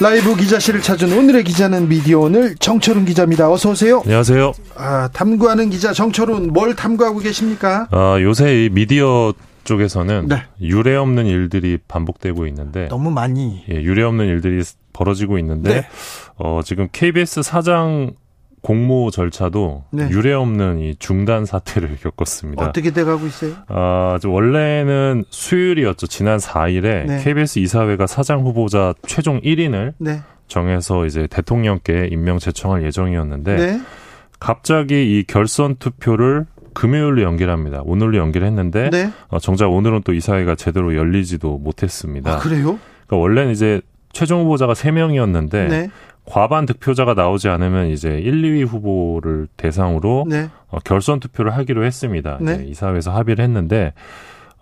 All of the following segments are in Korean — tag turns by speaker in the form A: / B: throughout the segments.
A: 라이브 기자실을 찾은 오늘의 기자는 미디어 오늘 정철훈 기자입니다. 어서 오세요.
B: 안녕하세요.
A: 아, 탐구하는 기자 정철훈 뭘 탐구하고 계십니까?
B: 아, 요새 이 미디어 쪽에서는
A: 네.
B: 유례 없는 일들이 반복되고 있는데
A: 너무 많이.
B: 예, 유례 없는 일들이 벌어지고 있는데
A: 네.
B: 어, 지금 KBS 사장 공모 절차도
A: 네.
B: 유례 없는 이 중단 사태를 겪었습니다.
A: 어떻게 돼가고 있어요?
B: 아, 저 원래는 수요일이었죠. 지난 4일에
A: 네.
B: KBS 이사회가 사장 후보자 최종 1인을
A: 네.
B: 정해서 이제 대통령께 임명 제청할 예정이었는데
A: 네.
B: 갑자기 이 결선 투표를 금요일로 연기합니다. 오늘로 연기했는데
A: 네.
B: 어, 정작 오늘은 또 이사회가 제대로 열리지도 못했습니다.
A: 아, 그래요?
B: 그러니까 원래는 이제 최종 후보자가 3명이었는데
A: 네.
B: 과반 득표자가 나오지 않으면 이제 1, 2위 후보를 대상으로
A: 네.
B: 어, 결선 투표를 하기로 했습니다.
A: 네.
B: 이사회에서 합의를 했는데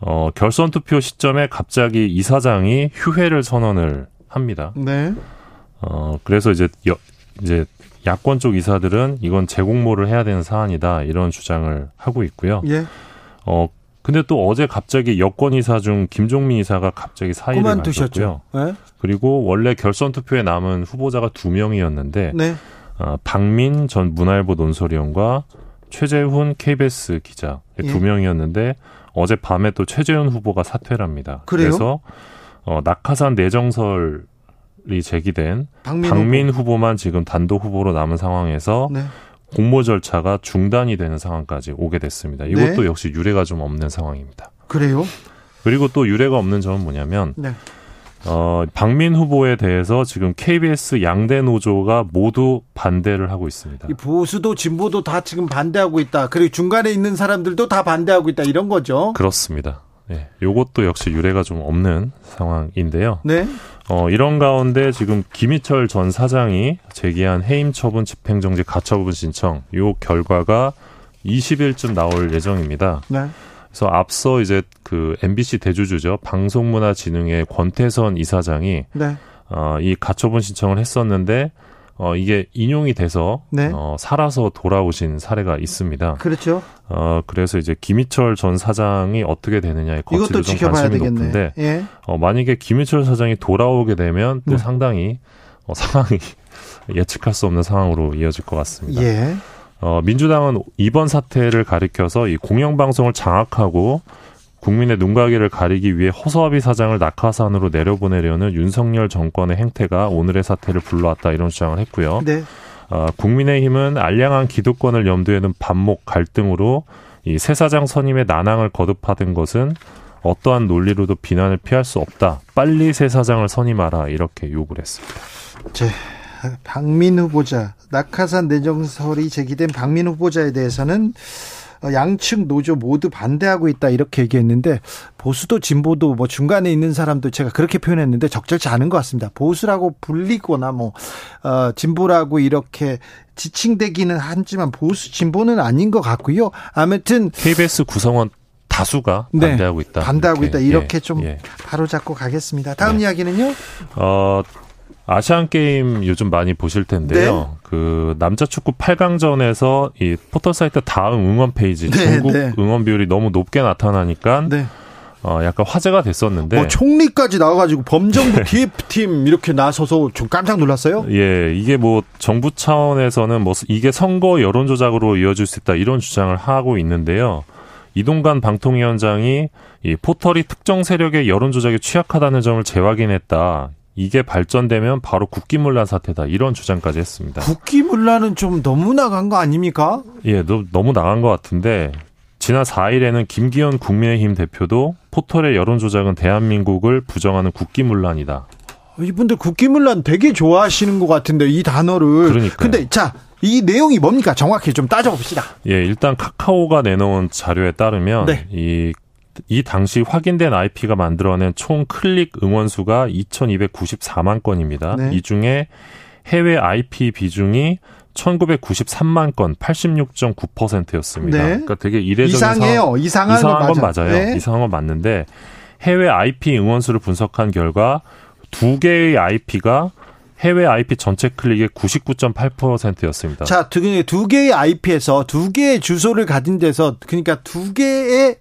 B: 어, 결선 투표 시점에 갑자기 이사장이 휴회를 선언을 합니다.
A: 네.
B: 어, 그래서 이제 여, 이제 야권 쪽 이사들은 이건 재공모를 해야 되는 사안이다 이런 주장을 하고 있고요.
A: 예.
B: 어 근데 또 어제 갑자기 여권 이사 중 김종민 이사가 갑자기 사의를
A: 그만두셨죠. 네.
B: 그리고 원래 결선 투표에 남은 후보자가 두 명이었는데
A: 네.
B: 어, 박민 전 문화일보 논설위원과 최재훈 KBS 기자
A: 예.
B: 두 명이었는데 어제 밤에 또 최재훈 후보가 사퇴를 합니다.
A: 그래요?
B: 서 어, 낙하산 내정설이 제기된
A: 박민,
B: 박민 후보 만 지금 단독 후보로 남은 상황에서
A: 후보. 네.
B: 공모 절차가 중단이 되는 상황까지 오게 됐습니다. 이것도
A: 네.
B: 역시 유례가 좀 없는 상황입니다.
A: 그래요?
B: 그리고 또 유례가 없는 점은 뭐냐면
A: 네.
B: 어, 박민 후보에 대해서 지금 KBS 양대 노조가 모두 반대를 하고 있습니다.
A: 이 보수도 진보도 다 지금 반대하고 있다. 그리고 중간에 있는 사람들도 다 반대하고 있다. 이런 거죠.
B: 그렇습니다. 네, 요것도 역시 유례가 좀 없는 상황인데요.
A: 네.
B: 어, 이런 가운데 지금 김희철 전 사장이 제기한 해임 처분 집행정지 가처분 신청 요 결과가 20일쯤 나올 예정입니다.
A: 네.
B: 그래서 앞서 이제 그 MBC 대주주죠 방송문화진흥회 권태선 이사장이
A: 네.
B: 어, 이 가처분 신청을 했었는데 어, 이게 인용이 돼서
A: 네.
B: 어, 살아서 돌아오신 사례가 있습니다.
A: 그렇죠.
B: 어, 그래서 이제 김희철 전 사장이 어떻게 되느냐에 거치도 좀
A: 지켜봐야
B: 관심이
A: 되겠네.
B: 높은데
A: 예.
B: 어, 만약에 김희철 사장이 돌아오게 되면 또
A: 네.
B: 상당히 어, 상황이 예측할 수 없는 상황으로 이어질 것 같습니다.
A: 예.
B: 어, 민주당은 이번 사태를 가리켜서 이 공영방송을 장악하고 국민의 눈가게를 가리기 위해 허수아비 사장을 낙하산으로 내려보내려는 윤석열 정권의 행태가 오늘의 사태를 불러왔다 이런 주장을 했고요.
A: 네.
B: 어, 국민의힘은 알량한 기득권을 염두에 둔 반목 갈등으로 이 새 사장 선임의 난항을 거듭하던 것은 어떠한 논리로도 비난을 피할 수 없다. 빨리 새 사장을 선임하라 이렇게 요구를 했습니다.
A: 제 박민 후보자 낙하산 내정설이 제기된 박민 후보자에 대해서는 어, 양측 노조 모두 반대하고 있다 이렇게 얘기했는데 보수도 진보도 뭐 중간에 있는 사람도 제가 그렇게 표현했는데 적절치 않은 것 같습니다. 보수라고 불리거나 뭐 어, 진보라고 이렇게 지칭되기는 하지만 보수 진보는 아닌 것 같고요. 아무튼
B: KBS 구성원 다수가
A: 네,
B: 반대하고 있다.
A: 반대하고 있다 이렇게
B: 예,
A: 좀
B: 예.
A: 바로 잡고 가겠습니다. 다음
B: 네.
A: 이야기는요.
B: 어, 아시안 게임 요즘 많이 보실 텐데요.
A: 네.
B: 그 남자 축구 8강전에서 이 포털 사이트 다음 응원 페이지
A: 네,
B: 중국
A: 네.
B: 응원 비율이 너무 높게 나타나니까
A: 네.
B: 어, 약간 화제가 됐었는데
A: 뭐 총리까지 나와가지고 범정부 기획팀 이렇게 나서서 좀 깜짝 놀랐어요.
B: 예, 이게 뭐 정부 차원에서는 뭐 이게 선거 여론 조작으로 이어질 수 있다 이런 주장을 하고 있는데요. 이동관 방통위원장이 이 포털이 특정 세력의 여론 조작에 취약하다는 점을 재확인했다. 이게 발전되면 바로 국기문란 사태다. 이런 주장까지 했습니다.
A: 국기문란은 좀 너무 나간 거 아닙니까?
B: 예, 너, 너무 나간 것 같은데 지난 4일에는 김기현 국민의힘 대표도 포털의 여론 조작은 대한민국을 부정하는 국기문란이다.
A: 이분들 국기문란 되게 좋아하시는 것 같은데 이 단어를.
B: 그러니까요.
A: 근데 자, 이 내용이 뭡니까? 정확히 좀 따져봅시다.
B: 예, 일단 카카오가 내놓은 자료에 따르면
A: 네.
B: 이, 이 당시 확인된 IP가 만들어낸 총 클릭 응원 수가 2,294만 건입니다.
A: 네.
B: 이 중에 해외 IP 비중이 1993만 건 86.9%였습니다.
A: 네.
B: 그러니까 되게 이례적인
A: 이상해요.
B: 상황,
A: 이상한,
B: 이상한 건
A: 맞아.
B: 맞아요.
A: 네.
B: 이상한 건 맞는데 해외 IP 응원수를 분석한 결과 두 개의 IP가 해외 IP 전체 클릭의 99.8%였습니다.
A: 자, 두, 개- 두 개의 IP에서 두 개의 주소를 가진 데서 그러니까 두 개의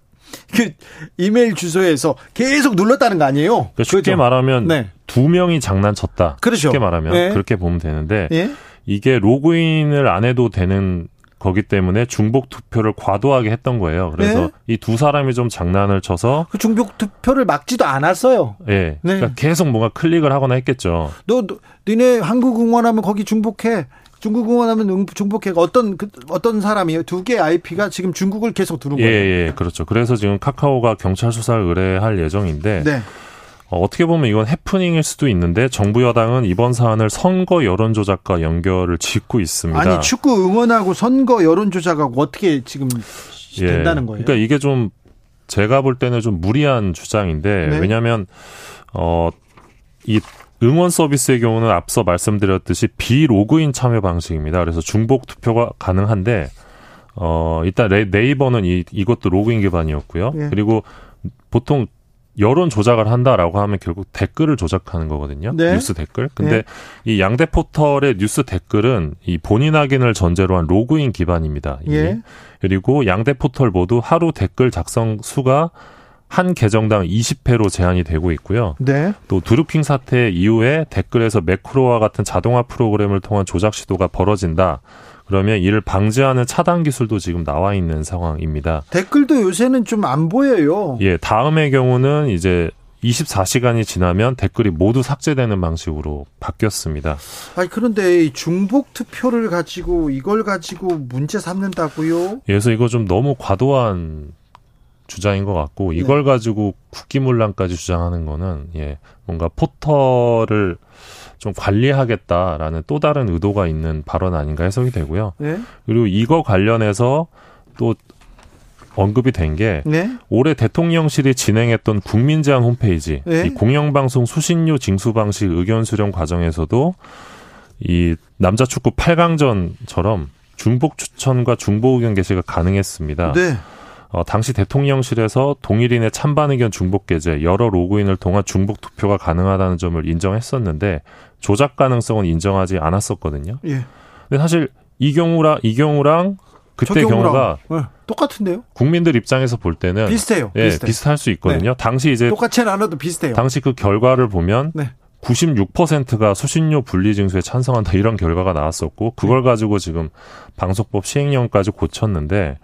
A: 그 이메일 주소에서 계속 눌렀다는 거 아니에요?
B: 그러니까 쉽게
A: 그죠?
B: 말하면
A: 네.
B: 두 명이 장난쳤다.
A: 그렇죠.
B: 쉽게 말하면
A: 네.
B: 그렇게 보면 되는데
A: 예?
B: 이게 로그인을 안 해도 되는 거기 때문에 중복 투표를 과도하게 했던 거예요. 그래서
A: 네.
B: 이두 사람이 좀 장난을 쳐서
A: 그 중복 투표를 막지도 않았어요.
B: 예,
A: 네.
B: 그러니까 계속 뭔가 클릭을 하거나 했겠죠.
A: 너, 너 니네 한국 응원하면 거기 중복해. 중국 응원하면 응- 중복해. 어떤 그, 어떤 사람이에요? 두 개의 IP가 지금 중국을 계속 두는
B: 예,
A: 거예요.
B: 예, 그렇죠. 그래서 지금 카카오가 경찰 수사를 의뢰할 예정인데
A: 네.
B: 어, 어떻게 보면 이건 해프닝일 수도 있는데 정부 여당은 이번 사안을 선거 여론 조작과 연결을 짓고 있습니다.
A: 아니 축구 응원하고 선거 여론 조작하고 어떻게 지금 된다는 거예요?
B: 그러니까 이게 좀 제가 볼 때는 좀 무리한 주장인데
A: 네.
B: 왜냐하면 어 이 응원 서비스의 경우는 앞서 말씀드렸듯이 비로그인 참여 방식입니다. 그래서 중복 투표가 가능한데 어 일단 레, 네이버는 이 이것도 로그인 기반이었고요.
A: 예.
B: 그리고 보통 여론 조작을 한다라고 하면 결국 댓글을 조작하는 거거든요.
A: 네.
B: 뉴스 댓글. 근데
A: 네.
B: 이 양대 포털의 뉴스 댓글은 이 본인 확인을 전제로 한 로그인 기반입니다.
A: 예.
B: 그리고 양대 포털 모두 하루 댓글 작성 수가 한 계정당 20회로 제한이 되고 있고요.
A: 네.
B: 또 드루킹 사태 이후에 댓글에서 매크로와 같은 자동화 프로그램을 통한 조작 시도가 벌어진다. 그러면 이를 방지하는 차단 기술도 지금 나와 있는 상황입니다.
A: 댓글도 요새는 좀 안 보여요.
B: 예, 다음의 경우는 이제 24시간이 지나면 댓글이 모두 삭제되는 방식으로 바뀌었습니다.
A: 아니 그런데 이 중복 투표를 가지고 이걸 가지고 문제 삼는다고요?
B: 그래서 이거 좀 너무 과도한 주장인 것 같고
A: 네.
B: 이걸 가지고 국기문란까지 주장하는 거는 예 뭔가 포털을 좀 관리하겠다라는 또 다른 의도가 있는 발언 아닌가 해석이 되고요.
A: 네.
B: 그리고 이거 관련해서 또 언급이 된게
A: 네.
B: 올해 대통령실이 진행했던 국민제안 홈페이지
A: 네.
B: 이 공영방송 수신료 징수 방식 의견 수렴 과정에서도 이 남자 축구 8강전처럼 중복 추천과 중복 의견 게시가 가능했습니다.
A: 네.
B: 어, 당시 대통령실에서 동일인의 찬반 의견 중복 게재, 여러 로그인을 통한 중복 투표가 가능하다는 점을 인정했었는데 조작 가능성은 인정하지 않았었거든요.
A: 예.
B: 근데 사실 이 경우랑 이 경우랑 그때
A: 저
B: 경우가
A: 네. 똑같은데요?
B: 국민들 입장에서 볼 때는
A: 비슷해요.
B: 예,
A: 비슷해.
B: 비슷할 수 있거든요. 당시 이제
A: 똑같지는 않아도 비슷해요.
B: 당시 그 결과를 보면
A: 네.
B: 96%가 수신료 분리 징수에 찬성한다 이런 결과가 나왔었고 그걸 가지고 지금 방송법 시행령까지 고쳤는데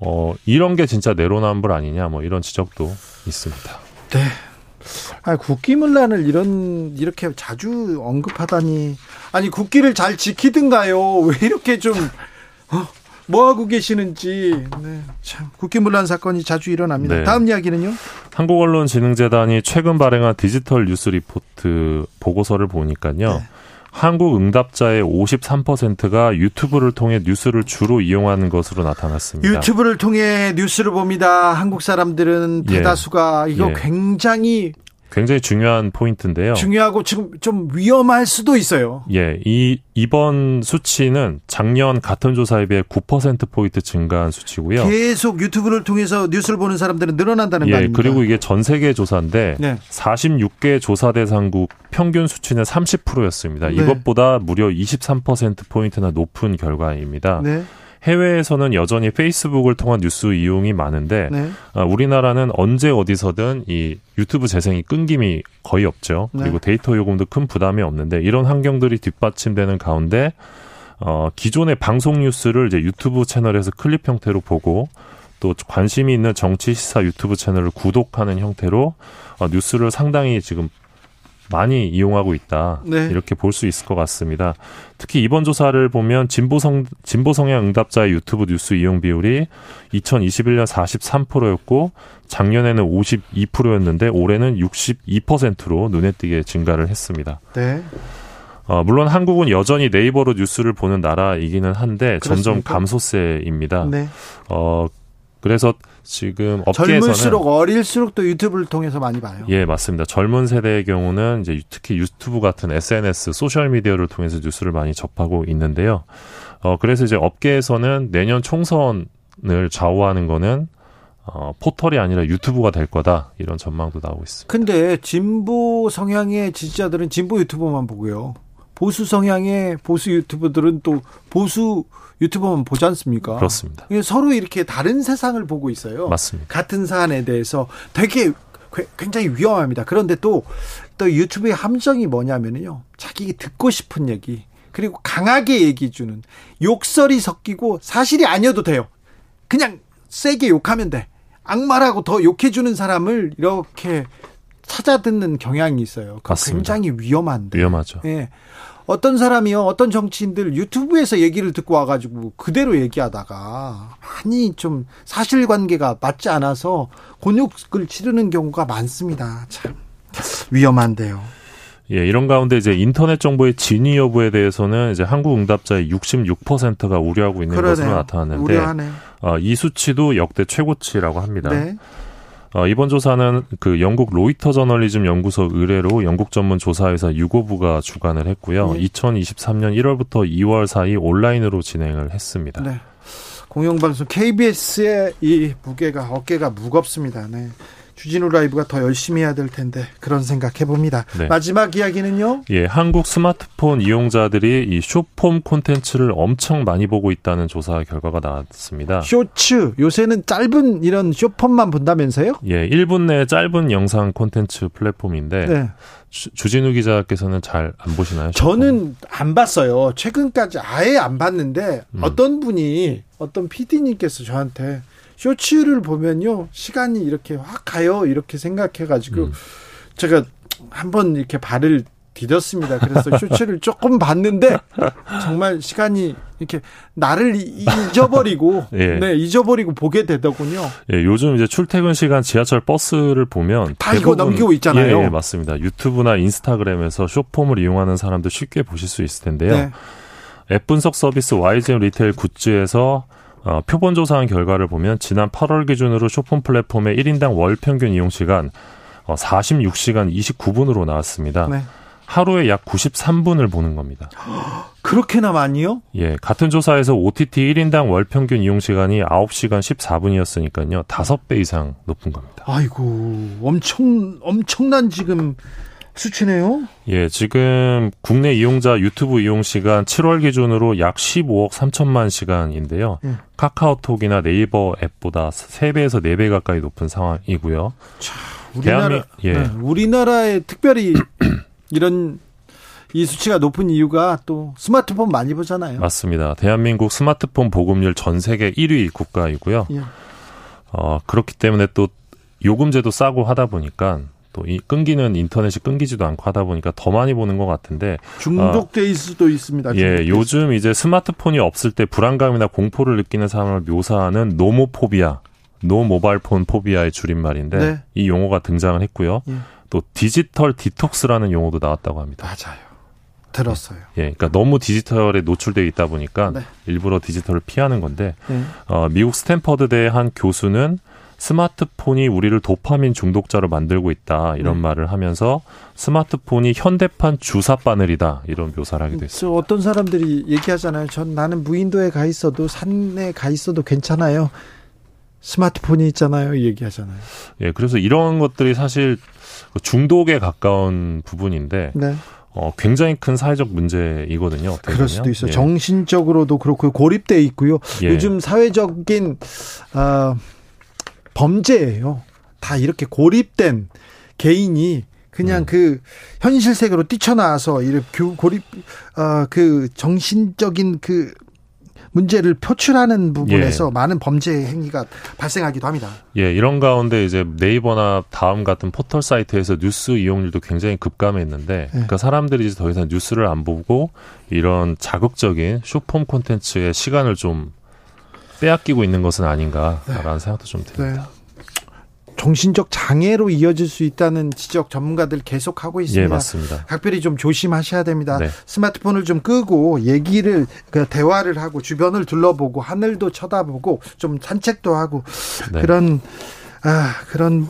B: 어 이런 게 진짜 내로남불 아니냐 뭐 이런 지적도 있습니다.
A: 아, 국기문란을 이런 이렇게 자주 언급하다니. 아니 국기를 잘 지키든가요. 왜 이렇게 좀 어, 뭐 하고 계시는지. 네. 참 국기문란 사건이 자주 일어납니다.
B: 네.
A: 다음 이야기는요?
B: 한국언론진흥재단이 최근 발행한 디지털 뉴스 리포트 보고서를 보니까요.
A: 네.
B: 한국 응답자의 53%가 유튜브를 통해 뉴스를 주로 이용하는 것으로 나타났습니다.
A: 유튜브를 통해 뉴스를 봅니다. 한국 사람들은
B: 예.
A: 대다수가 이거
B: 예.
A: 굉장히
B: 굉장히 중요한 포인트인데요.
A: 중요하고 지금 좀 위험할 수도 있어요.
B: 예, 이 이번 수치는 작년 같은 조사에 비해 9% 포인트 증가한 수치고요.
A: 계속 유튜브를 통해서 뉴스를 보는 사람들은 늘어난다는 거
B: 예,
A: 아닙니까?
B: 그리고 이게 전 세계 조사인데
A: 네.
B: 46개 조사 대상국 평균 수치는 30%였습니다.
A: 네.
B: 이것보다 무려 23% 포인트나 높은 결과입니다.
A: 네.
B: 해외에서는 여전히 페이스북을 통한 뉴스 이용이 많은데
A: 네.
B: 아, 우리나라는 언제 어디서든 이 유튜브 재생이 끊김이 거의 없죠.
A: 네.
B: 그리고 데이터 요금도 큰 부담이 없는데 이런 환경들이 뒷받침되는 가운데 어, 기존의 방송 뉴스를 이제 유튜브 채널에서 클립 형태로 보고 또 관심이 있는 정치 시사 유튜브 채널을 구독하는 형태로 어, 뉴스를 상당히 지금 많이 이용하고 있다.
A: 네.
B: 이렇게 볼 수 있을 것 같습니다. 특히 이번 조사를 보면 진보성 진보 성향 응답자의 유튜브 뉴스 이용 비율이 2021년 43%였고 작년에는 52%였는데 올해는 62%로 눈에 띄게 증가를 했습니다.
A: 네.
B: 어, 물론 한국은 여전히 네이버로 뉴스를 보는 나라이기는 한데 점점
A: 그렇습니까?
B: 감소세입니다.
A: 네.
B: 어, 그래서 지금 업계에서는
A: 젊을수록 어릴수록 또 유튜브를 통해서 많이 봐요.
B: 예, 맞습니다. 젊은 세대의 경우는 이제 특히 유튜브 같은 SNS, 소셜 미디어를 통해서 뉴스를 많이 접하고 있는데요. 어 그래서 이제 업계에서는 내년 총선을 좌우하는 거는 어, 포털이 아니라 유튜브가 될 거다 이런 전망도 나오고 있습니다.
A: 근데 진보 성향의 지지자들은 진보 유튜버만 보고요. 보수 성향의 보수 유튜버들은 또 보수 유튜버만 보지 않습니까?
B: 그렇습니다.
A: 서로 이렇게 다른 세상을 보고 있어요.
B: 맞습니다.
A: 같은 사안에 대해서 되게 굉장히 위험합니다. 그런데 또, 또 유튜브의 함정이 뭐냐면요. 자기 듣고 싶은 얘기, 그리고 강하게 얘기해 주는 욕설이 섞이고 사실이 아니어도 돼요. 그냥 세게 욕하면 돼. 악마라고 더 욕해주는 사람을 이렇게 찾아 듣는 경향이 있어요. 굉장히 위험한데.
B: 위험하죠.
A: 예. 어떤 사람이요, 어떤 정치인들 유튜브에서 얘기를 듣고 와가지고 그대로 얘기하다가 많이 좀 사실관계가 맞지 않아서 곤욕을 치르는 경우가 많습니다. 참 위험한데요.
B: 예, 이런 가운데 이제 인터넷 정보의 진위 여부에 대해서는 이제 한국 응답자의 66%가 우려하고 있는 그러네요. 것으로 나타났는데 우려하네. 어, 이 수치도 역대 최고치라고 합니다. 네. 어, 이번 조사는 그 영국 로이터 저널리즘 연구소 의뢰로 영국 전문 조사회사 유고부가 주관을 했고요. 네. 2023년 1월부터 2월 사이 온라인으로 진행을 했습니다. 네.
A: 공영방송 KBS의 이 무게가 어깨가 무겁습니다. 네. 주진우 라이브가 더 열심히 해야 될 텐데 그런 생각 해봅니다. 네. 마지막 이야기는요?
B: 예, 한국 스마트폰 이용자들이 이 쇼폼 콘텐츠를 엄청 많이 보고 있다는 조사 결과가 나왔습니다.
A: 쇼츠 요새는 짧은 이런 쇼폼만 본다면서요?
B: 예, 1분 내 짧은 영상 콘텐츠 플랫폼인데 네. 주, 진우 기자께서는 잘 안 보시나요?
A: 저는 안 봤어요. 최근까지 아예 안 봤는데 음. 어떤 분이 어떤 PD님께서 저한테 쇼츠를 보면요 시간이 이렇게 확 가요 이렇게 생각해가지고 음. 제가 한번 이렇게 발을 디뎠습니다. 그래서 쇼츠를 조금 봤는데 정말 시간이 이렇게 나를 잊어버리고 예. 네 잊어버리고 보게 되더군요.
B: 예, 요즘 이제 출퇴근 시간 지하철 버스를 보면
A: 다 이거 넘기고 있잖아요.
B: 예, 예, 맞습니다. 유튜브나 인스타그램에서 쇼폼을 이용하는 사람도 쉽게 보실 수 있을 텐데요. 네. 앱 분석 서비스 YGM 리테일 굿즈에서 어, 표본 조사한 결과를 보면 지난 8월 기준으로 쇼폰 플랫폼의 1인당 월 평균 이용 시간 어, 46시간 29분으로 나왔습니다. 네. 하루에 약 93분을 보는 겁니다.
A: 그렇게나 많이요?
B: 예, 같은 조사에서 OTT 1인당 월 평균 이용 시간이 9시간 14분이었으니까요. 5배 이상 높은 겁니다.
A: 아이고, 엄청 엄청난 지금 수치네요.
B: 예, 지금 국내 이용자 유튜브 이용 시간 7월 기준으로 약 15억 3천만 시간인데요. 예. 카카오톡이나 네이버 앱보다 3배에서 4배 가까이 높은 상황이고요.
A: 자, 우리나라 대한민, 예. 네, 우리나라에 특별히 이런 이 수치가 높은 이유가 또 스마트폰 많이 보잖아요.
B: 맞습니다. 대한민국 스마트폰 보급률 전 세계 1위 국가이고요. 예. 어, 그렇기 때문에 또 요금제도 싸고 하다 보니까 또 이 끊기는 인터넷이 끊기지도 않고 하다 보니까 더 많이 보는 것 같은데
A: 중독돼 어, 수도 있습니다.
B: 예, 요즘 이제 스마트폰이 없을 때 불안감이나 공포를 느끼는 사람을 묘사하는 노모포비아, no mobile phone phobia의 줄임말인데 네. 이 용어가 등장을 했고요. 예. 또 디지털 디톡스라는 용어도 나왔다고 합니다.
A: 맞아요. 들었어요.
B: 예, 그러니까 너무 디지털에 노출되어 있다 보니까 네. 일부러 디지털을 피하는 건데 네. 어, 미국 스탠퍼드대 한 교수는 스마트폰이 우리를 도파민 중독자로 만들고 있다 이런 네. 말을 하면서 스마트폰이 현대판 주사 바늘이다 이런 묘사를 하기도 했어요.
A: 어떤 사람들이 얘기하잖아요. 전 나는 무인도에 가 있어도 산에 가 있어도 괜찮아요. 스마트폰이 있잖아요. 얘기하잖아요.
B: 예, 그래서 이런 것들이 사실 중독에 가까운 부분인데 네. 어, 굉장히 큰 사회적 문제이거든요.
A: 그럴 수도 있어요. 예. 정신적으로도 그렇고 고립돼 있고요. 예. 요즘 사회적인 어, 범죄예요. 다 이렇게 고립된 개인이 그냥 음. 그 현실 세계로 뛰쳐나와서 이렇게 고립 어그 정신적인 그 문제를 표출하는 부분에서 예. 많은 범죄 행위가 발생하기도 합니다.
B: 예, 이런 가운데 이제 네이버나 다음 같은 포털 사이트에서 뉴스 이용률도 굉장히 급감했는데, 예. 그러니까 사람들이 이제 더 이상 뉴스를 안 보고 이런 자극적인 쇼폼 콘텐츠에 시간을 좀 빼앗기고 있는 것은 아닌가라는 네. 생각도 좀 듭니다. 네.
A: 정신적 장애로 이어질 수 있다는 지적 전문가들 계속 하고 있습니다.
B: 예, 맞습니다.
A: 각별히 좀 조심하셔야 됩니다.
B: 네.
A: 스마트폰을 좀 끄고 얘기를 그 대화를 하고 주변을 둘러보고 하늘도 쳐다보고 좀 산책도 하고
B: 네.
A: 그런 아 그런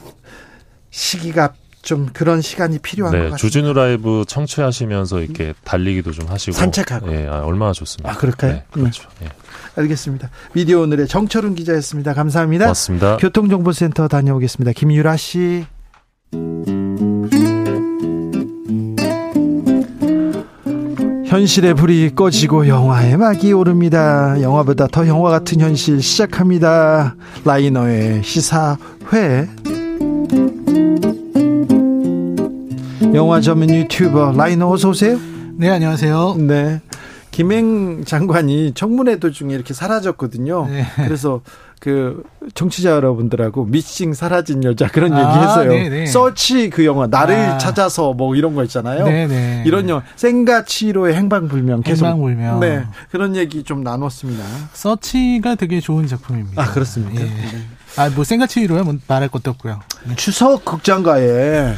A: 시기가 좀 그런 시간이 필요한 것
B: 네,
A: 같습니다.
B: 주진우 라이브 청취하시면서 이렇게 달리기도 좀 하시고
A: 산책하고.
B: 예, 아, 얼마나 좋습니다.
A: 아, 그럴까요?
B: 네, 그렇죠. 예.
A: 알겠습니다. 미디어 오늘의 정철훈 기자였습니다. 감사합니다.
B: 고맙습니다.
A: 교통정보센터 다녀오겠습니다. 김유라 씨. 현실의 불이 꺼지고 영화의 막이 오릅니다. 영화보다 더 영화 같은 현실 시작합니다. 라이너의 시사회. 영화 전문 유튜버 라이너 어서 오세요.
C: 네, 안녕하세요.
A: 네. 김행 장관이 청문회 도중에 이렇게 사라졌거든요.
C: 네.
A: 그래서 그 청취자 여러분들하고 미씽 사라진 여자 그런
C: 아,
A: 얘기했어요.
C: 네네.
A: 서치 그 영화 나를
C: 아.
A: 찾아서 뭐 이런 거 있잖아요.
C: 네네.
A: 이런 영화 센과 치히로의 행방불명 계속
C: 행방불명.
A: 네 그런 얘기 좀 나눴습니다.
C: 서치가 되게 좋은 작품입니다.
A: 아 그렇습니까?
C: 예.
A: 네.
C: 아, 뭐 생가치로야 뭐 말할 것도 없고요.
A: 추석 극장가에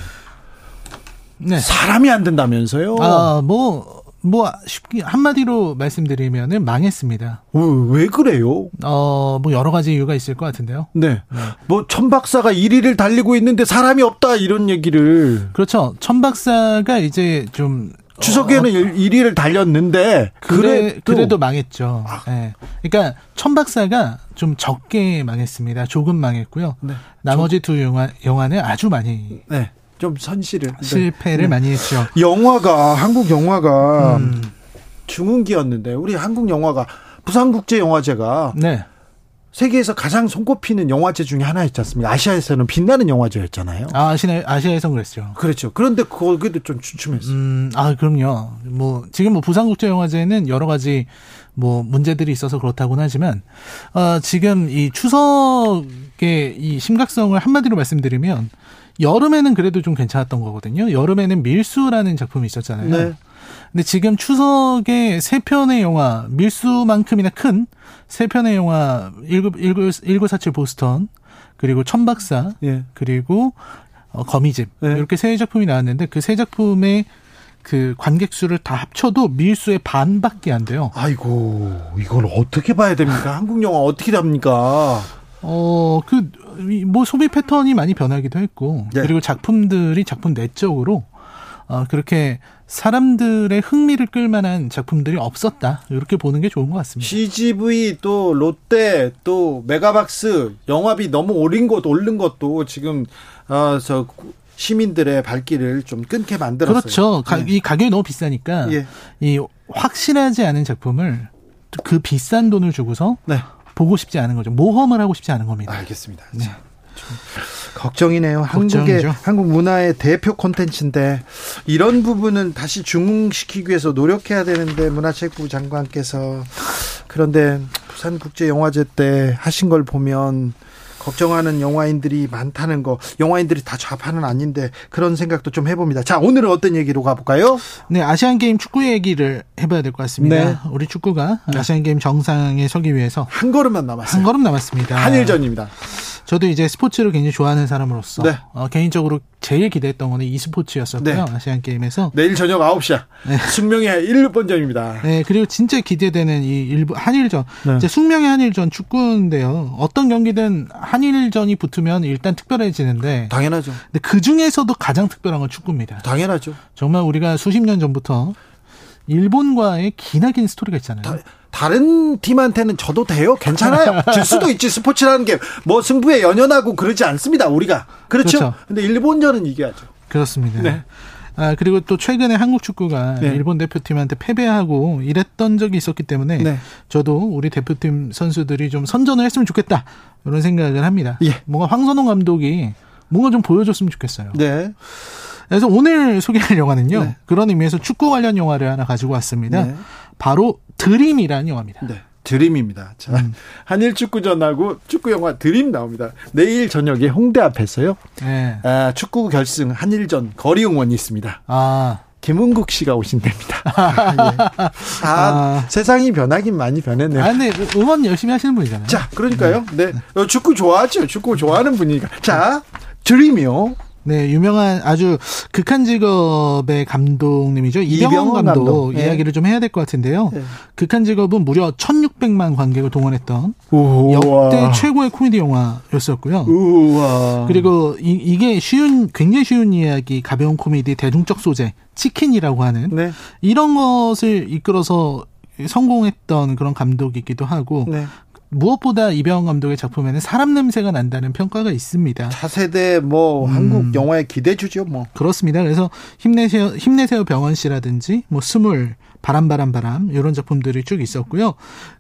C: 네.
A: 사람이 안 된다면서요?
C: 아, 뭐, 뭐, 쉽게, 한마디로 말씀드리면은 망했습니다.
A: 왜, 왜 그래요?
C: 어, 뭐, 여러 가지 이유가 있을 것 같은데요.
A: 네. 뭐 천박사가 1위를 달리고 있는데 사람이 없다 이런 얘기를
C: 그렇죠. 천박사가 이제 좀.
A: 추석에는
C: 어,
A: 1위를 달렸는데
C: 그래,
A: 그래도,
C: 그래도 망했죠. 예. 그러니까 천박사가 좀 적게 망했습니다. 조금 망했고요.
A: 네.
C: 나머지 두 영화, 영화는 아주 많이
A: 네. 좀 선실을
C: 실패를
A: 네.
C: 많이 했죠.
A: 영화가 한국 영화가
C: 음,
A: 중흥기였는데 우리 한국 영화가 부산국제영화제가
C: 네.
A: 세계에서 가장 손꼽히는 영화제 중에 하나였지 않습니까? 아시아에서는 빛나는 영화제였잖아요.
C: 아, 아시아, 아시아에선 그랬죠.
A: 그렇죠. 그런데 거기도 좀 주춤했어요.
C: 음, 아, 그럼요. 뭐, 지금 뭐 부산국제영화제는 여러 가지 뭐 문제들이 있어서 그렇다고는 하지만, 어, 지금 이 추석의 이 심각성을 한마디로 말씀드리면, 여름에는 그래도 좀 괜찮았던 거거든요. 여름에는 밀수라는 작품이 있었잖아요.
A: 네.
C: 근데 지금 추석에 세 편의 영화, 밀수만큼이나 큰 세 편의 영화, 19, 19, 1947 보스턴, 그리고 천박사,
A: 예.
C: 그리고 어, 거미집
A: 네.
C: 이렇게 세 작품이 나왔는데 그 세 작품의 그 관객 수를 다 합쳐도 밀수의 반밖에 안 돼요.
A: 아이고 이걸 어떻게 봐야 됩니까? 한국 영화 어떻게 됩니까?
C: 어, 그, 뭐, 소비 패턴이 많이 변하기도 했고,
A: 네.
C: 그리고 작품들이 작품 내적으로, 어, 그렇게 사람들의 흥미를 끌만한 작품들이 없었다. 이렇게 보는 게 좋은 것 같습니다.
A: CGV 또 롯데 또 메가박스 영화비 너무 오른 것 오른 것도 지금 어저 시민들의 발길을 좀 끊게 만들었어요.
C: 그렇죠. 가-
A: 네.
C: 이 가격이 너무 비싸니까,
A: 예.
C: 이 확실하지 않은 작품을 그 비싼 돈을 주고서
A: 네.
C: 보고 싶지 않은 거죠. 모험을 하고 싶지 않은 겁니다.
A: 알겠습니다.
C: 네.
A: 걱정이네요. 한국의. 한국 문화의 대표 콘텐츠인데 이런 부분은 다시 중흥시키기 위해서 노력해야 되는데 문화체육부 장관께서 그런데 부산국제영화제 때 하신 걸 보면 걱정하는 영화인들이 많다는 거 영화인들이 다 좌파는 아닌데 그런 생각도 좀 해봅니다. 자 오늘은 어떤 얘기로 가볼까요?
C: 네, 아시안 게임 축구 얘기를 해봐야 될 것 같습니다.
A: 네.
C: 우리 축구가 아시안 게임 정상에 서기 위해서
A: 한 걸음만 남았어요.
C: 한 걸음 남았습니다.
A: 한일전입니다.
C: 저도 이제 스포츠를 굉장히 좋아하는 사람으로서
A: 네.
C: 어, 개인적으로 제일 기대했던 거는 e스포츠였었고요.
A: 네.
C: 아시안 게임에서.
A: 내일 저녁 9시야. 숙명의 1번전입니다.
C: 네, 그리고 진짜 기대되는 이 일부 한일전.
A: 네.
C: 이제 숙명의 한일전 축구인데요. 어떤 경기든 한일전이 붙으면 일단 특별해지는데
A: 당연하죠.
C: 근데 그 중에서도 가장 특별한 건 축구입니다.
A: 당연하죠.
C: 정말 우리가 수십 년 전부터 일본과의 기나긴 스토리가 있잖아요.
A: 다, 다른 팀한테는 져도 돼요. 괜찮아요. 질 수도 있지. 스포츠라는 게 뭐 승부에 연연하고 그러지 않습니다. 우리가. 그렇죠.
C: 그렇죠.
A: 근데 일본전은 이겨야죠.
C: 그렇습니다.
A: 네.
C: 아, 그리고 또 최근에 한국 축구가
A: 네.
C: 일본 대표팀한테 패배하고 이랬던 적이 있었기 때문에
A: 네.
C: 저도 우리 대표팀 선수들이 좀 선전을 했으면 좋겠다. 이런 생각을 합니다.
A: 예.
C: 뭔가 황선홍 감독이 뭔가 좀 보여줬으면 좋겠어요.
A: 네.
C: 그래서 오늘 소개할 영화는요.
A: 네.
C: 그런 의미에서 축구 관련 영화를 하나 가지고 왔습니다.
A: 네.
C: 바로 드림이라는 영화입니다.
A: 네. 드림입니다. 자,
C: 음.
A: 한일 축구 전하고 축구 영화 드림 나옵니다. 내일 저녁에 홍대 앞에서요.
C: 네.
A: 아, 축구 결승 한일전 거리 응원이 있습니다.
C: 아,
A: 김은국 씨가 오신답니다. 아, 예. 아,
C: 아.
A: 세상이 변하긴 많이 변했네요.
C: 아, 근데 응원 열심히 하시는 분이잖아요.
A: 자, 그러니까요. 네. 어, 축구 좋아하죠. 축구 좋아하는 분이니까. 자, 드림이요.
C: 네, 유명한 아주 극한 직업의 감독님이죠. 이병헌 감독,
A: 감독. 예.
C: 이야기를 좀 해야 될 것 같은데요.
A: 예.
C: 극한 직업은 무려 1600만 관객을 동원했던
A: 우와.
C: 역대 최고의 코미디 영화였었고요.
A: 우와.
C: 그리고 이, 게 쉬운 굉장히 쉬운 이야기, 가벼운 코미디, 대중적 소재, 치킨이라고 하는
A: 네.
C: 이런 것을 이끌어서 성공했던 그런 감독이기도 하고
A: 네.
C: 무엇보다 이병헌 감독의 작품에는 사람 냄새가 난다는 평가가 있습니다.
A: 차세대 뭐
C: 음.
A: 한국 영화의 기대주죠, 뭐.
C: 그렇습니다. 그래서 힘내세요, 힘내세요 병헌 씨라든지 뭐 스물, 바람 바람 바람 이런 작품들이 쭉 있었고요.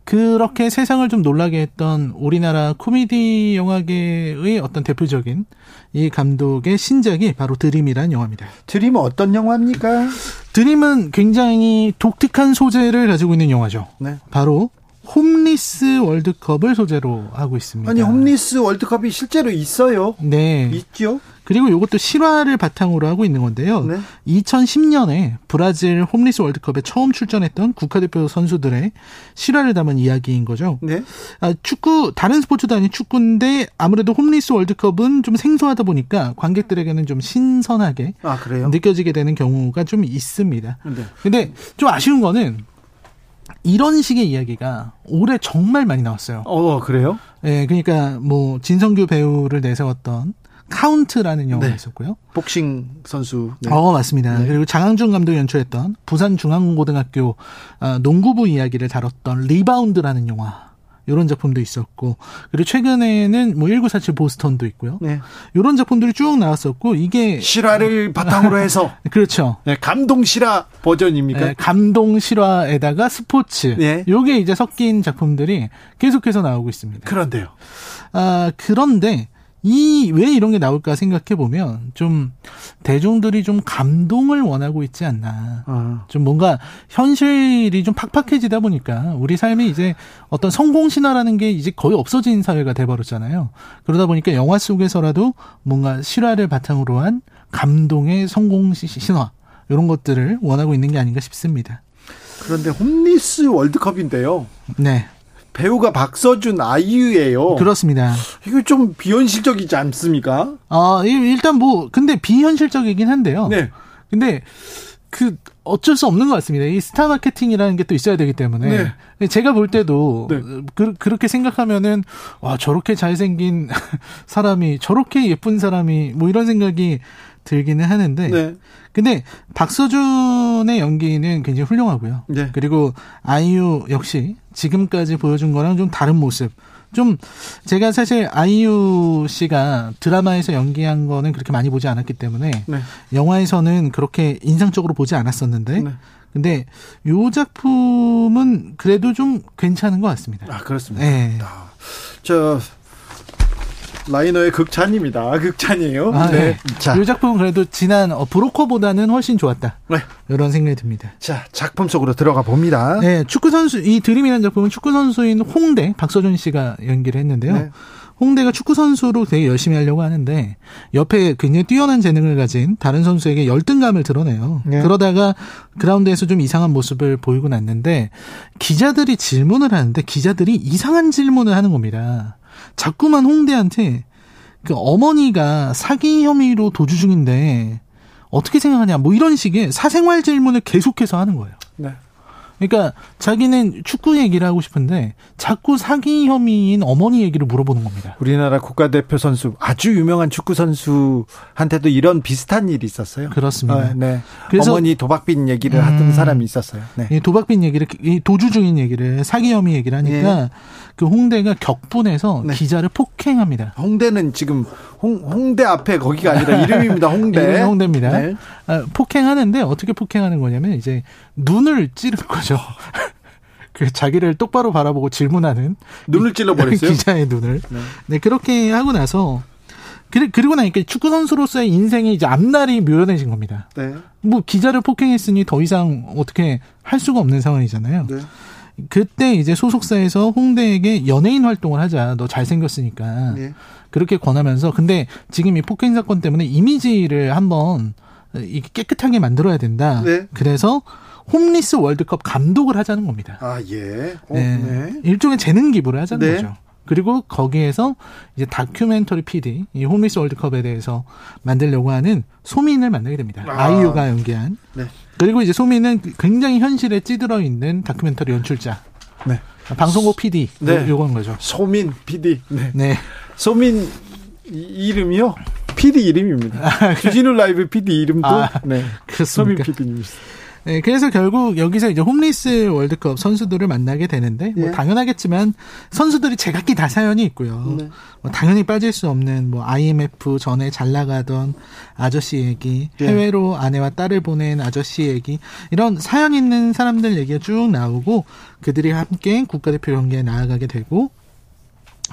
C: 그렇게 세상을 좀 놀라게 했던 우리나라 코미디 영화계의 어떤 대표적인 이 감독의 신작이 바로 드림이라는 영화입니다.
A: 드림은 어떤 영화입니까?
C: 드림은 굉장히 독특한 소재를 가지고 있는 영화죠.
A: 네.
C: 바로 홈리스 월드컵을 소재로 하고 있습니다.
A: 아니 홈리스 월드컵이 실제로 있어요.
C: 네.
A: 있죠.
C: 그리고 이것도 실화를 바탕으로 하고 있는 건데요.
A: 네.
C: 2010년에 브라질 홈리스 월드컵에 처음 출전했던 국가대표 선수들의 실화를 담은 이야기인 거죠.
A: 네.
C: 아, 축구 다른 스포츠도 아닌 축구인데 아무래도 홈리스 월드컵은 좀 생소하다 보니까 관객들에게는 좀 신선하게
A: 아 그래요?
C: 느껴지게 되는 경우가 좀 있습니다.
A: 네.
C: 근데 좀 아쉬운 거는 이런 식의 이야기가 올해 정말 많이 나왔어요.
A: 어 그래요?
C: 예, 그러니까 뭐 진성규 배우를 내세웠던 카운트라는 영화가
A: 네.
C: 있었고요.
A: 복싱 선수. 네.
C: 어, 맞습니다.
A: 네.
C: 그리고 장항준 감독이 연출했던 부산 중앙고등학교 아, 농구부 이야기를 다뤘던 리바운드라는 영화. 이런 작품도 있었고 그리고 최근에는 뭐 1947 보스턴도 있고요.
A: 네.
C: 이런 작품들이 쭉 나왔었고 이게
A: 실화를 바탕으로 해서
C: 그렇죠.
A: 네, 감동 실화 버전입니까?
C: 예, 감동 실화에다가 스포츠.
A: 예.
C: 요게 이제 섞인 작품들이 계속해서 나오고 있습니다.
A: 그런데요.
C: 아, 그런데 이 왜 이런 게 나올까 생각해 보면 좀 대중들이 좀 감동을 원하고 있지 않나.
A: 아,
C: 좀 뭔가 현실이 좀 팍팍해지다 보니까 우리 삶이 이제 어떤 성공 신화라는 게 이제 거의 없어진 사회가 돼버렸잖아요. 그러다 보니까 영화 속에서라도 뭔가 실화를 바탕으로 한 감동의 성공 시- 신화 이런 것들을 원하고 있는 게 아닌가 싶습니다.
A: 그런데 홈리스 월드컵인데요.
C: 네,
A: 배우가 박서준 아이유예요.
C: 그렇습니다.
A: 이거 좀 비현실적이지 않습니까?
C: 아, 이- 일단 뭐 근데 비현실적이긴 한데요.
A: 네.
C: 근데 그 어쩔 수 없는 것 같습니다. 이 스타 마케팅이라는 게 또 있어야 되기 때문에 제가 볼 때도
A: 네.
C: 그, 그렇게 생각하면은 와 저렇게 잘생긴 사람이 저렇게 예쁜 사람이 뭐 이런 생각이 들기는 하는데
A: 네.
C: 근데 박서준의 연기는 굉장히 훌륭하고요.
A: 네.
C: 그리고 아이유 역시 지금까지 보여준 거랑 좀 다른 모습. 좀 제가 사실 아이유 씨가 드라마에서 연기한 거는 그렇게 많이 보지 않았기 때문에
A: 네.
C: 영화에서는 그렇게 인상적으로 보지 않았었는데
A: 네.
C: 근데 요 작품은 그래도 좀 괜찮은 것 같습니다.
A: 아, 그렇습니다.
C: 네.
A: 저 라이너의 극찬입니다. 극찬이에요.
C: 아, 네.
A: 자,
C: 요 작품은 그래도 지난 어, 브로커보다는 훨씬 좋았다.
A: 네.
C: 이런 생각이 듭니다.
A: 자, 작품 속으로 들어가 봅니다.
C: 네, 축구 선수 이 드림이라는 작품은 축구 선수인 홍대 박서준 씨가 연기를 했는데요.
A: 네.
C: 홍대가 축구 선수로 되게 열심히 하려고 하는데 옆에 굉장히 뛰어난 재능을 가진 다른 선수에게 열등감을 드러내요.
A: 네.
C: 그러다가 그라운드에서 좀 이상한 모습을 보이고 났는데 기자들이 질문을 하는데 기자들이 이상한 질문을 하는 겁니다. 자꾸만 홍대한테 그 어머니가 사기 혐의로 도주 중인데 어떻게 생각하냐 뭐 이런 식의 사생활 질문을 계속해서 하는 거예요.
A: 네.
C: 그러니까 자기는 축구 얘기를 하고 싶은데 자꾸 사기 혐의인 어머니 얘기를 물어보는 겁니다.
A: 우리나라 국가대표 선수 아주 유명한 축구 선수한테도 이런 비슷한 일이 있었어요.
C: 그렇습니다.
A: 아, 네.
C: 그래서-
A: 어머니 도박빈 얘기를 하던
C: 음.
A: 사람이 있었어요. 네.
C: 이 도박빈 얘기를 이 도주 중인 얘기를 사기 혐의 얘기를 하니까 그 홍대가 격분해서
A: 네.
C: 기자를 폭행합니다.
A: 홍대는 지금 홍, 홍대 앞에 거기가 아니라 이름입니다. 홍대.
C: 홍대입니다.
A: 네.
C: 아, 폭행하는데 어떻게 폭행하는 거냐면 이제 눈을 찌른 거죠. 그 자기를 똑바로 바라보고 질문하는
A: 눈을 찔러버렸어요.
C: 기자의 눈을.
A: 네.
C: 네, 그렇게 하고 나서 그리- 그리고 나니까 축구 선수로서의 인생이 이제 앞날이 묘연해진 겁니다.
A: 네.
C: 뭐 기자를 폭행했으니 더 이상 어떻게 할 수가 없는 상황이잖아요.
A: 네.
C: 그때 이제 소속사에서 홍대에게 연예인 활동을 하자. 너 잘생겼으니까.
A: 네.
C: 그렇게 권하면서 근데 지금 이 폭행 사건 때문에 이미지를 한번 깨끗하게 만들어야 된다.
A: 네.
C: 그래서 홈리스 월드컵 감독을 하자는 겁니다.
A: 아, 예. 어,
C: 네.
A: 네.
C: 일종의 재능 기부를 하자는
A: 네.
C: 거죠. 그리고 거기에서 이제 다큐멘터리 PD, 이 홈리스 월드컵에 대해서 만들려고 하는 소민을 만나게 됩니다.
A: 아.
C: 아. 이유가 연기한.
A: 네.
C: 그리고 이제 소민은 굉장히 현실에 찌들어 있는 다큐멘터리 연출자.
A: 네.
C: 방송국 PD.
A: 네.
C: 요, 요건 거죠.
A: 소민 PD. 네.
C: 네.
A: 소민 이- 이름이요? PD 이름입니다. 주진우 라이브 PD 이름도
C: 아,
A: 네. 소민
C: 그렇습니까?
A: PD입니다.
C: 네, 그래서 결국 여기서 이제 홈리스 월드컵 선수들을 만나게 되는데 뭐
A: 예.
C: 당연하겠지만 선수들이 제각기 다 사연이 있고요.
A: 네.
C: 뭐 당연히 빠질 수 없는 뭐 IMF 전에 잘 나가던 아저씨 얘기,
A: 예.
C: 해외로 아내와 딸을 보낸 아저씨 얘기 이런 사연 있는 사람들 얘기가 쭉 나오고 그들이 함께 국가대표 경기에 나아가게 되고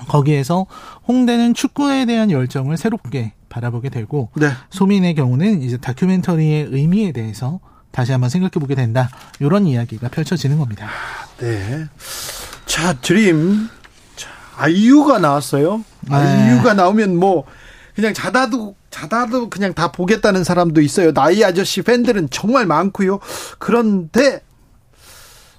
C: 거기에서 홍대는 축구에 대한 열정을 새롭게 바라보게 되고
A: 네.
C: 소민의 경우는 이제 다큐멘터리의 의미에 대해서 다시 한번 생각해 보게 된다. 이런 이야기가 펼쳐지는 겁니다.
A: 네. 자, 드림. 자, 아이유가 나왔어요.
C: 네.
A: 아이유가 나오면 뭐 그냥 자다도 자다도 그냥 다 보겠다는 사람도 있어요. 나이 아저씨 팬들은 정말 많고요. 그런데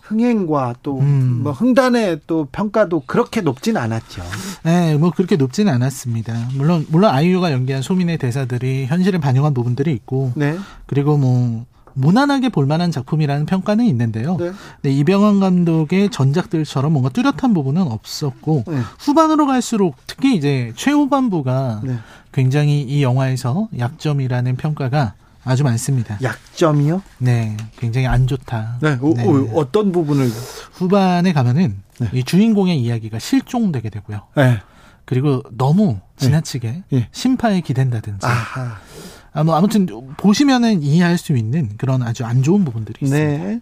A: 흥행과 또뭐
C: 음.
A: 흥단의 또 평가도 그렇게 높진 않았죠.
C: 네, 뭐 그렇게 높지는 않았습니다. 물론 물론 아이유가 연기한 소민의 대사들이 현실을 반영한 부분들이 있고
A: 네.
C: 그리고 뭐 무난하게 볼만한 작품이라는 평가는 있는데요.
A: 네.
C: 네, 이병헌 감독의 전작들처럼 뭔가 뚜렷한 부분은 없었고
A: 네.
C: 후반으로 갈수록 특히 이제 최후반부가
A: 네.
C: 굉장히 이 영화에서 약점이라는 평가가 아주 많습니다.
A: 약점이요?
C: 네, 굉장히 안 좋다.
A: 네. 오,
C: 네.
A: 오, 어떤 부분을
C: 후반에 가면은
A: 네.
C: 이 주인공의 이야기가 실종되게 되고요.
A: 네.
C: 그리고 너무 지나치게
A: 예.
C: 심파에 기댄다든지.
A: 아하.
C: 아, 뭐 아무튼 보시면은 이해할 수 있는 그런 아주 안 좋은 부분들이 있습니다.
A: 네.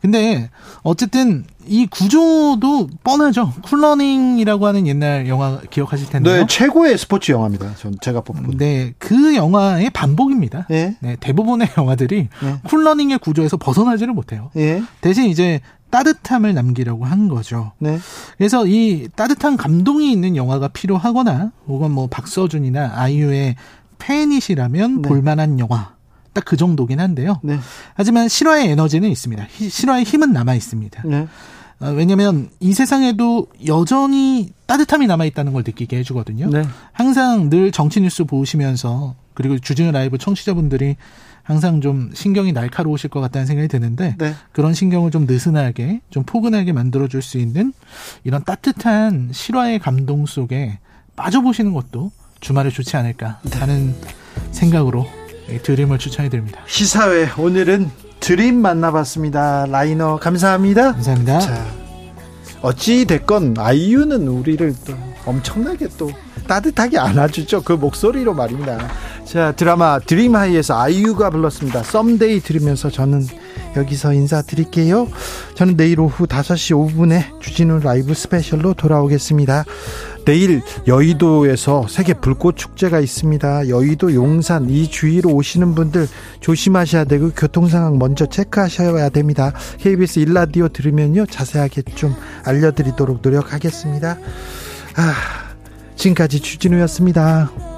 C: 근데 어쨌든 이 구조도 뻔하죠. 쿨러닝이라고 하는 옛날 영화 기억하실 텐데요.
A: 네, 최고의 스포츠 영화입니다. 전 제가 뽑은.
C: 네, 그 영화의 반복입니다.
A: 예.
C: 네, 대부분의 영화들이
A: 예.
C: 쿨러닝의 구조에서 벗어나지를 못해요.
A: 예.
C: 대신 이제 따뜻함을 남기려고 한 거죠.
A: 네.
C: 그래서 이 따뜻한 감동이 있는 영화가 필요하거나 혹은 뭐 박서준이나 아이유의 팬이시라면
A: 네.
C: 볼만한 영화 딱 그 정도긴 한데요.
A: 네.
C: 하지만 실화의 에너지는 있습니다. 히- 실화의 힘은 남아 있습니다.
A: 네.
C: 어, 왜냐하면 이 세상에도 여전히 따뜻함이 남아 있다는 걸 느끼게 해주거든요.
A: 네.
C: 항상 늘 정치 뉴스 보시면서 그리고 주진우 라이브 청취자분들이 항상 좀 신경이 날카로우실 것 같다는 생각이 드는데
A: 네.
C: 그런 신경을 좀 느슨하게 좀 포근하게 만들어줄 수 있는 이런 따뜻한 실화의 감동 속에 빠져보시는 것도 주말에 좋지 않을까 하는 생각으로 이 드림을 추천해 드립니다.
A: 시사회 오늘은 드림 만나봤습니다. 라이너 감사합니다.
C: 감사합니다.
A: 자, 어찌 됐건 아이유는 우리를 또 엄청나게 또 따뜻하게 안아주죠. 그 목소리로 말입니다. 자, 드라마 드림하이에서 아이유가 불렀습니다. Someday 들으면서 저는 여기서 인사드릴게요. 저는 내일 오후 5시 5분에 주진우 라이브 스페셜로 돌아오겠습니다. 내일 여의도에서 세계 불꽃 축제가 있습니다. 여의도 용산 이 주위로 오시는 분들 조심하셔야 되고 교통 상황 먼저 체크하셔야 됩니다. KBS 일라디오 들으면요 자세하게 좀 알려드리도록 노력하겠습니다. 아, 지금까지 주진우였습니다.